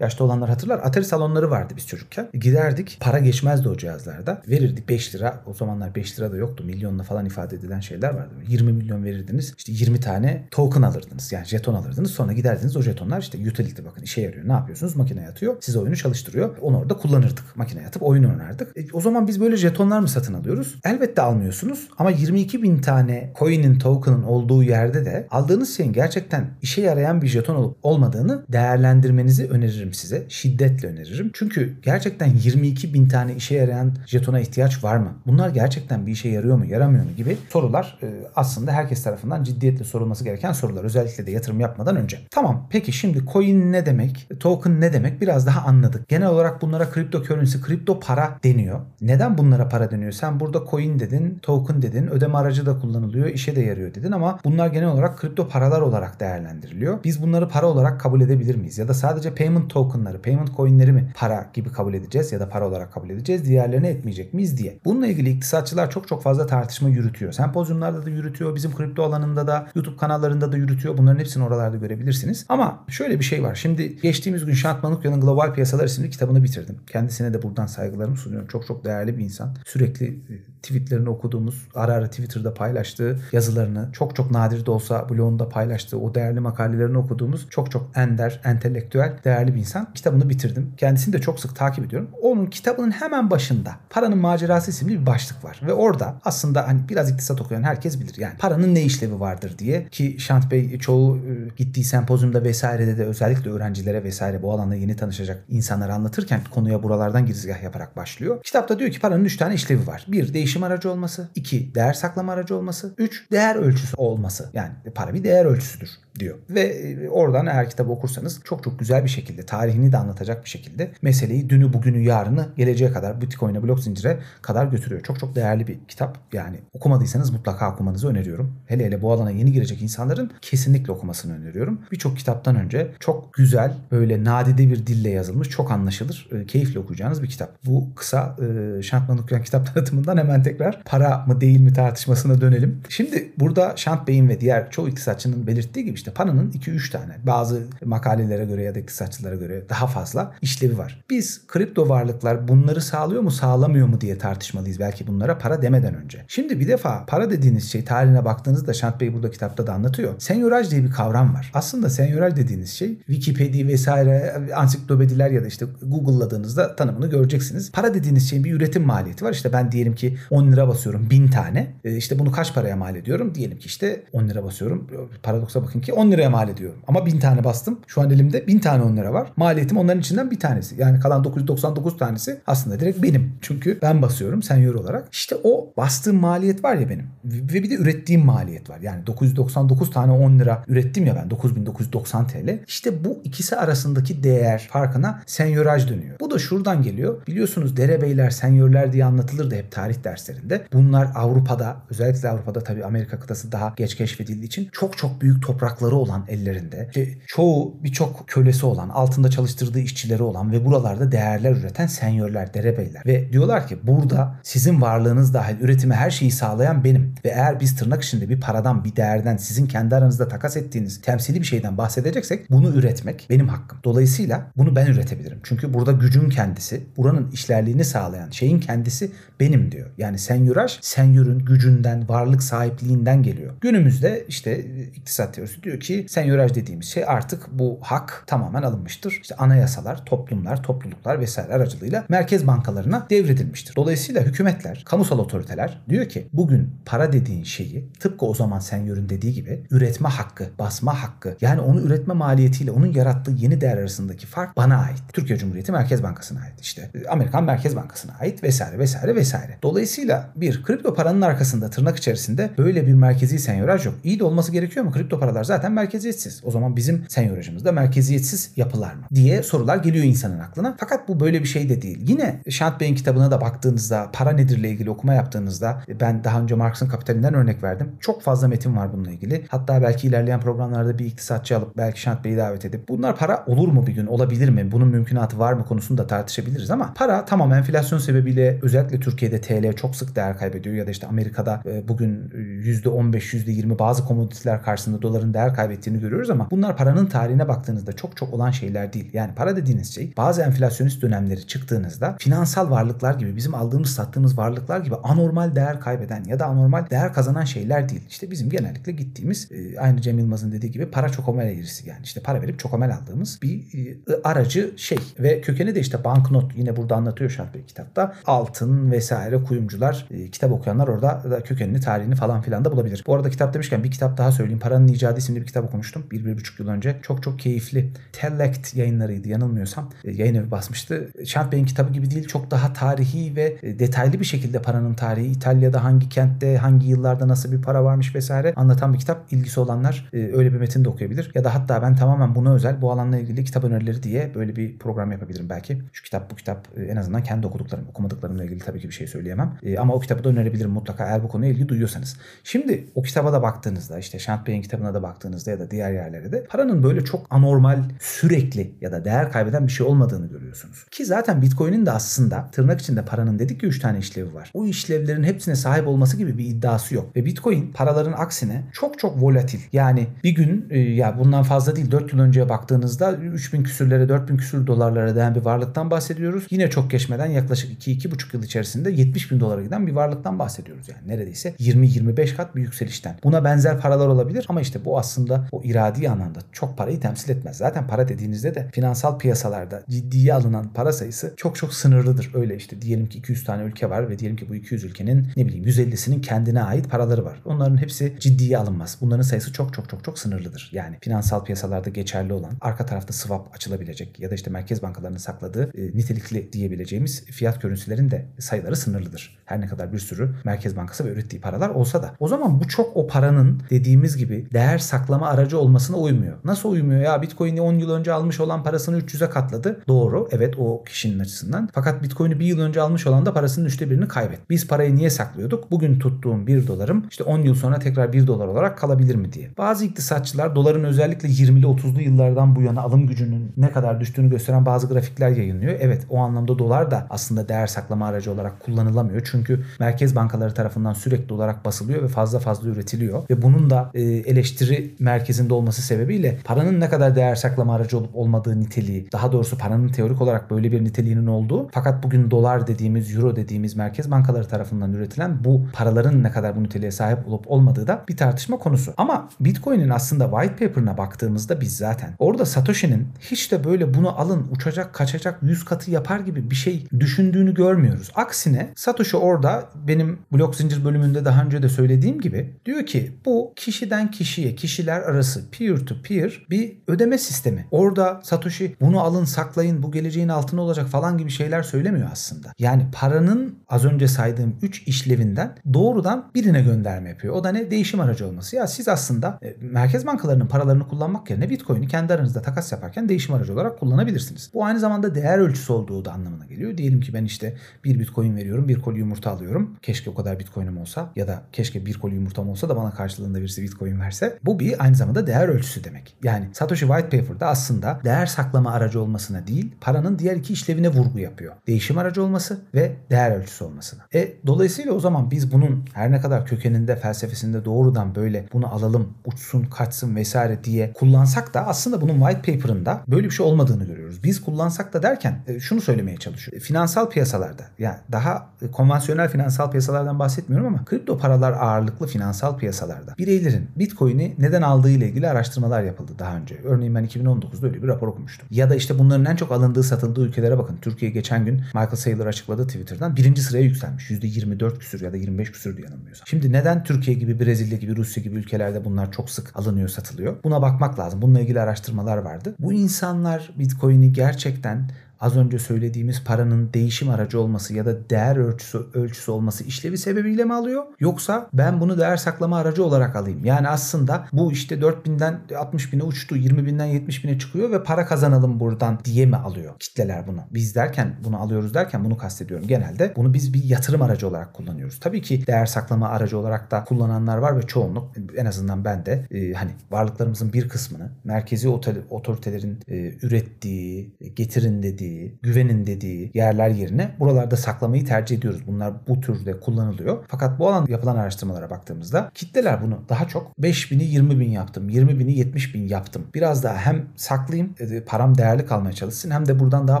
[SPEAKER 1] yaşta olanlar hatırlar. Atari salonları vardı biz çocukken. Giderdik. Para geçmezdi o cihazlarda. Verirdik 5 lira. O zamanlar 5 lira da yoktu. Milyonla falan ifade edilen şeyler vardı. 20 milyon verirdiniz. İşte 20 tane token alırdınız. Yani jeton alırdınız. Sonra giderdiniz o jetonlar işte utility bakın işe yarıyor. Ne yapıyorsunuz? Makineye atıyor. Size oyunu çalıştırıyor. Onu orada kullanırdık. Makineye atıp oyun oynardık. E, o zaman biz böyle jetonlar mı satın alıyoruz? Elbette almıyorsunuz. Ama 22 bin tane coin'in token'ın olduğu yerde de aldığınız şeyin gerçekten işe yarayan bir jeton olup olmadığını değerlendirmenizi öneririm size. Şiddetle öneririm. Çünkü gerçekten 22 bin tane işe yarayan jetona ihtiyaç var mı? Bunlar gerçekten bir işe yarıyor mu, yaramıyor mu gibi sorular e, aslında herkes tarafından ciddiyetle sorulması gereken sorular. Özellikle de yatırım yapmadan önce. Tamam peki şimdi coin ne demek? Token ne demek? Biraz daha anladık. Genel olarak bunlara kripto currency, kripto para deniyor. Neden bunlara para deniyor? Sen burada coin dedin, token dedin, ödeme aracı da kullanılıyor, işe de yarıyor dedin ama bunlar genel olarak kripto paralar olarak değerlendiriliyor. Biz bunları para olarak kabul edebilir miyiz? Ya da sadece payment tokenları, payment coinleri mi para gibi kabul edeceğiz ya da para olarak kabul edeceğiz? Diğerlerini etmeyecek miyiz diye. Bununla ilgili iktisatçılar çok çok fazla tartışma yürütüyor. Sempozyumlarda da yürütüyor, bizim kripto alanında da, YouTube kanallarında da yürütüyor. Bunların hepsini oralarda görebilirsiniz. Ama şöyle bir şey var. Şimdi geçtiğimiz gün Şant Manukya'nın Global Piyasalar isimli kitabını bitirdim. Kendisine de buradan saygılarımı sunuyorum. Çok çok değerli bir insan. Sürekli e, tweetlerini okuduğumuz, ara ara Twitter'da paylaştığı yazılarını, çok çok nadir de olsa blogunda paylaştığı o değerli makalelerini okuduğumuz çok çok ender, entelektüel, değerli bir insan. Kitabını bitirdim. Kendisini de çok sık takip ediyorum. Onun kitabının hemen başında Paranın Macerası isimli bir başlık var. Ve orada aslında hani biraz iktisat okuyan herkes bilir. Yani paranın ne işlevi vardır diye ki Şant Bey çoğu e, gittiği sempozyumda vesairede de özellikle öğrencilere vesaire bu alanda yeni tanışacak insanlara anlatırken konuya buralardan girizgah yaparak başlıyor. Kitapta diyor ki paranın 3 tane işlevi var. Bir değişim aracı olması, iki değer saklama aracı olması, üç değer ölçüsü olması. Yani para bir değer ölçüsüdür diyor. Ve e, oradan eğer kitabı okursanız çok çok güzel bir şekilde tarihini de anlatacak bir şekilde meseleyi dünü bugünü yarını geleceğe kadar Bitcoin'e blok zincire kadar götürüyor. Çok çok değerli bir kitap. Yani okumadıysanız mutlaka okumanızı öneriyorum. Hele hele bu alana yeni girecek insanların kesinlikle okumasını öneriyorum. Birçok kitaptan önce çok güzel böyle nadide bir dille yazılmış çok anlaşılır e, keyifle okuyacağınız bir kitap. Bu kısa e, Şantman okuyan kitap tanıtımından hemen tekrar para mı değil mi tartışmasına dönelim. Şimdi burada Şant Bey'in ve diğer çoğu iktisatçının belirttiği gibi işte paranın 2-3 tane bazı makalelere göre ya da iktisatçılara göre daha fazla işlevi var. Biz kripto varlıklar bunları sağlıyor mu sağlamıyor mu diye tartışmalıyız belki bunlara para demeden önce. Şimdi bir defa para dediğiniz şey tarihine baktığınızda Şant Bey burada kitapta da anlatıyor. Senyoraj diye bir kavram var. Aslında senyoraj dediğiniz şey Wikipedia vesaire ansiklopediler ya da işte Google'ladığınızda tanımını göreceksiniz. Para dediğiniz şeyin bir üretim maliyeti var. İşte ben diyelim ki 10 lira basıyorum 1000 tane. E, işte bunu kaç paraya mal ediyorum? Diyelim ki işte 10 lira basıyorum. Paradoksa bakın ki 10 liraya mal ediyorum. Ama 1000 tane bastım. Şu an elimde 1000 tane 10 lira var. Maliyetim onların içinden bir tanesi. Yani kalan 999 tanesi aslında direkt benim. Çünkü ben basıyorum senior olarak. İşte o bastığım maliyet var ya benim. Ve bir de ürettiğim maliyet var. Yani 999 tane 10 lira ürettim ya ben 9990 TL. İşte bu ikisi arasındaki değer farkına senyoraj dönüyor. Bu da şuradan geliyor. Biliyorsunuz derebeyler, senyörler diye anlatılırdı hep tarih derslerinde. Bunlar Avrupa'da özellikle Avrupa'da tabii Amerika kıtası daha geç keşfedildiği için çok çok büyük toprakları olan ellerinde. İşte çoğu birçok kölesi olan, altında çalıştırdığı işçileri olan ve buralarda değerler üreten senyörler, derebeyler. Ve diyorlar ki burada sizin varlığınız dahil üretime her şeyi sağlayan benim. Ve eğer biz tırnak içinde bir paradan, bir değerden, sizin kendi aranızda takas ettiğiniz temsili bir şeyden bahsedeceksek bunu üretmek benim hakkım. Dolayısıyla bunu ben üretebilirim. Çünkü burada gücün kendisi, buranın işlerliğini sağlayan şeyin kendisi benim diyor. Yani senyöraj, senyörün gücünden, varlık sahipliğinden geliyor. Günümüzde işte iktisat teorisi diyor ki senyöraj dediğimiz şey artık bu hak tamamen alınmıştır. İşte anayasalar, toplumlar, topluluklar vesaire aracılığıyla merkez bankalarına devredilmiştir. Dolayısıyla hükümetler, kamusal otoriteler diyor ki bugün para dediğin şeyi tıpkı o zaman senyörün dediği gibi üretme hakkı, basma hakkı yani onu üretme maliyetiyle onun yarattığı yeni değer arasındaki fark bana ait. Türkiye Cumhuriyeti Merkez Bankası'na ait işte. Amerikan Merkez Bankası'na ait vesaire vesaire vesaire. Dolayısıyla bir kripto paranın arkasında tırnak içerisinde böyle bir merkezi senyöraj yok. İyi de olması gerekiyor mu? Kripto paralar zaten merkeziyetsiz. O zaman bizim senyörajımız da merkeziyetsiz yapılar mı? diye sorular geliyor insanın aklına. Fakat bu böyle bir şey de değil. Yine Şant Bey'in kitabına da baktığınızda para nedirle ilgili okuma yaptığınızda ben daha önce Marx'ın kapitalinden örnek verdim. Çok fazla metin var bununla ilgili. Hatta belki ilerleyen programlarda bir iktisatçı alıp belki Şant Bey'i davet edip bunlar para olur mu bir gün olabilir mi? Bunun mümkünatı var mı konusunu da tartışabiliriz ama para tamam enflasyon sebebiyle özellikle Türkiye'de TL çok sık değer kaybediyor ya da işte Amerika'da e, bugün %15 %20 bazı komoditeler karşısında doların değer kaybettiğini görüyoruz ama bunlar paranın tarihine baktığınızda çok çok olan şeyler değil. Yani para dediğiniz şey bazı enflasyonist dönemleri çıktığınızda finansal varlıklar gibi bizim aldığımız sattığımız varlıklar gibi anormal değer kaybeden ya da anormal değer kazanan şeyler değil. İşte bizim genellikle gittiğimiz e, aynı Cem Yılmaz'ın dediği gibi para çokomel eğrisi yani işte para verip çokomel aldığımız bir e, aracı şey ve kökeni de işte banknot yine burada anlatıyor Şart Bey kitapta altın vesaire kuyumcular e, kitap okuyanlar orada da kökenini tarihini falan filan da bulabilir. Bu arada kitap demişken bir kitap daha söyleyeyim. Paranın İcadı isimli bir kitap okumuştum. Bir, bir buçuk yıl önce. Çok çok keyifli. Tellect yayınlarıydı yanılmıyorsam. Yayın evi basmıştı. Şant Bey'in kitabı gibi değil. Çok daha tarihi ve detaylı bir şekilde paranın tarihi. İtalya'da hangi kentte, hangi yıllarda nasıl bir para varmış vesaire anlatan bir kitap. İlgisi olanlar e, öyle bir metin de okuyabilir. Ya da hatta ben tamamen buna özel bu alanla ilgili kitap önerileri diye böyle bir program yapabilirim belki. Şu kitap bu kitap e, en azından kendi okuduklarım, okumadıklarımla ilgili tabii ki bir şey söyleyemem. E, ama o kitabı da önerebilirim mutlaka eğer bu konuya ilgi duyuyorsanız. Şimdi o kitaba da baktığınızda işte Şant Bey'in kitabına da baktığınızda ya da diğer yerlere de paranın böyle çok anormal, sürekli ya da değer kaybeden bir şey olmadığını görüyorsunuz. Ki zaten Bitcoin'in de aslında tırnak içinde paranın dedik ki 3 tane işlevi var. O işlevlerin hepsine sahip olması gibi bir iddiası yok. Ve Bitcoin paraların aksine çok çok volatil. Yani bir gün e, ya bundan fazla değil 4 yıl önceye baktığınızda 3000 küsürlere 4000 küsür dolarlara değen bir varlıktan bahsediyoruz. Yine çok geçmeden yaklaşık 2-2,5 yıl içerisinde 70 bin dolara giden bir varlıktan bahsediyoruz. Yani neredeyse 20-25 kat bir yükselişten. Buna benzer paralar olabilir ama işte bu aslında o iradi anlamda çok parayı temsil etmez. Zaten para dediğinizde de finansal piyasalarda ciddiye alınan para sayısı çok çok sınırlıdır. Öyle işte diyelim ki 200 tane ülke var ve diyelim ki bu 200 ülkenin ne bileyim 150'sinin kendine ait paraları var. Onların hepsi ciddiye alınmaz. Bunların sayısı çok çok çok çok sınırlıdır. Yani finansal piyasalarda geçerli olan arka tarafta swap açılabilecek ya da işte merkez bankalarının sakladığı e, nitelikli diyebileceğimiz fiyat görüntülerin de sayıları sınırlıdır. Her ne kadar bir sürü merkez bankası ve ürettiği paralar olsa da. O zaman bu çok o paranın dediğimiz gibi değer saklama aracı olmasına uymuyor. Nasıl uymuyor ya? Bitcoin'i 10 yıl önce almış olan parasını 300'e katladı. Doğru. Evet o kişinin açısından. Fakat Bitcoin'i bir yıl önce almış olan da parasının üçte birini kaybetti. Biz parayı niye saklıyorduk? Bugün tuttuğum 1 dolarım işte 10 yıl sonra tekrar 1 dolar olarak kalabilir mi diye. Bazı iktisatçılar doların özellikle 20'li 30'lu yıllardan bu yana alım gücünün ne kadar düştüğünü gösteren bazı grafikler yayınlıyor. Evet o anlamda dolar da aslında değer saklama aracı olarak kullanılamıyor. Çünkü merkez bankaları tarafından sürekli olarak basılıyor ve fazla fazla üretiliyor. Ve bunun da e, eleştiri merkezinde olması sebebiyle paranın ne kadar değer saklama aracı olup olmadığı niteliği, daha doğrusu paranın teorik olarak böyle bir niteliğinin olduğu fakat bugün dolar dediğimiz, euro dediğimiz merkez bankaları tarafından üretilen bu paraların ne kadar bu niteliğe sahip olup olmadığı da bir tartışma konusu. Ama Bitcoin'in aslında white paper'ına baktığımızda biz zaten orada Satoshi'nin hiç de böyle bunu alın uçacak kaçacak yüz katı yapar gibi bir şey düşündüğünü görmüyoruz. Aksine Satoshi orada benim blok zincir bölümünde daha önce de söylediğim gibi diyor ki bu kişiden kişiye kişiler arası peer to peer bir ödeme sistemi. Orada Satoshi bunu alın saklayın bu geleceğin altına olacak falan gibi şeyler söylemiyor aslında. Yani paranın az önce saydığım 3 işlevinden doğrudan birine gönderme yapıyor. O da ne? Değişim aracı olması. Ya siz aslında e, merkez bankalarının paralarını kullanmak yerine Bitcoin'i kendi aranızda takas yaparken değişim aracı olarak kullanabilirsiniz. Bu aynı zamanda değer ölçüsü olduğu da anlamına geliyor. Diyelim ki ben işte bir Bitcoin veriyorum, bir koli yumurta alıyorum. Keşke o kadar Bitcoin'im olsa ya da keşke bir koli yumurtam olsa da bana karşılığında birisi Bitcoin verse. Bu bir aynı zamanda değer ölçüsü demek. Yani Satoshi White Paper'da aslında değer saklama aracı olmasına değil, paranın diğer iki işlevine vurgu yapıyor. Değişim aracı olması ve değer ölçüsü olmasına. E dolayısıyla o zaman biz bunun her ne kadar kökeninde felsefesinde doğrudan böyle bunu alalım uçsun kaçsın vesaire diye kullansak da aslında bunun white paper'ında böyle bir şey olmadığını görüyoruz. Biz kullansak da derken e, şunu söylemeye çalışıyor. Finansal piyasalarda yani daha konvansiyonel finansal piyasalardan bahsetmiyorum ama kripto paralar ağırlıklı finansal piyasalarda bireylerin Bitcoin'i neden aldığı ile ilgili araştırmalar yapıldı daha önce. Örneğin ben 2019'da öyle bir rapor okumuştum. Ya da işte bunların en çok alındığı satıldığı ülkelere bakın. Türkiye geçen gün Michael Saylor açıkladı Twitter'dan. Birinci sıraya yükselmiş. %24 küsür ya da 25 küsür diye yanılmıyorsam. Şimdi neden Türkiye gibi, Brezilya gibi, Rusya gibi ülkelerde bunlar çok sık alınıyor, satılıyor? Buna bakmak lazım. Bununla ilgili araştırmalar vardı. Bu insanlar Bitcoin'i gerçekten az önce söylediğimiz paranın değişim aracı olması ya da değer ölçüsü, ölçüsü olması işlevi sebebiyle mi alıyor? Yoksa ben bunu değer saklama aracı olarak alayım. Yani aslında bu işte 4000'den 60 bine uçtu, 20 binden 70 bine çıkıyor ve para kazanalım buradan diye mi alıyor kitleler bunu? Biz derken bunu alıyoruz derken bunu kastediyorum. Genelde bunu biz bir yatırım aracı olarak kullanıyoruz. Tabii ki değer saklama aracı olarak da kullananlar var ve çoğunluk en azından ben de e, hani varlıklarımızın bir kısmını merkezi otoritelerin e, ürettiği, getirin dediği dediği, güvenin dediği yerler yerine buralarda saklamayı tercih ediyoruz. Bunlar bu türde kullanılıyor. Fakat bu alanda yapılan araştırmalara baktığımızda kitleler bunu daha çok 5 bini 20 bin yaptım, 20 bini 70 bin yaptım. Biraz daha hem saklayayım, e, param değerli kalmaya çalışsın hem de buradan daha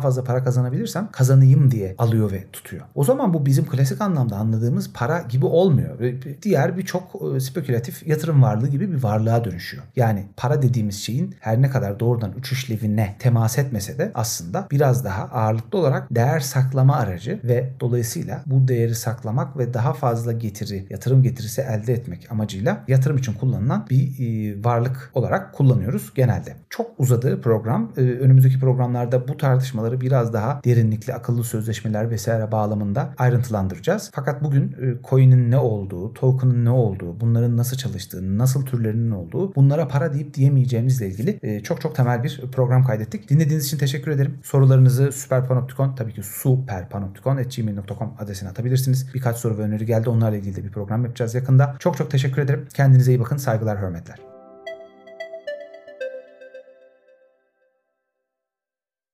[SPEAKER 1] fazla para kazanabilirsem kazanayım diye alıyor ve tutuyor. O zaman bu bizim klasik anlamda anladığımız para gibi olmuyor. Diğer birçok e, spekülatif yatırım varlığı gibi bir varlığa dönüşüyor. Yani para dediğimiz şeyin her ne kadar doğrudan uç işlevine temas etmese de aslında biraz daha ağırlıklı olarak değer saklama aracı ve dolayısıyla bu değeri saklamak ve daha fazla getiri, yatırım getirisi elde etmek amacıyla yatırım için kullanılan bir e, varlık olarak kullanıyoruz genelde. Çok uzadı program. E, önümüzdeki programlarda bu tartışmaları biraz daha derinlikli akıllı sözleşmeler vesaire bağlamında ayrıntılandıracağız. Fakat bugün e, coin'in ne olduğu, token'ın ne olduğu, bunların nasıl çalıştığı, nasıl türlerinin olduğu, bunlara para deyip diyemeyeceğimizle ilgili çok çok temel bir program kaydettik. Dinlediğiniz için teşekkür ederim. Sorularınızı süperpanoptikon tabii ki superpanoptikon.gmail.com adresine atabilirsiniz. Birkaç soru ve öneri geldi. Onlarla ilgili de bir program yapacağız yakında. Çok çok teşekkür ederim. Kendinize iyi bakın. Saygılar, hürmetler.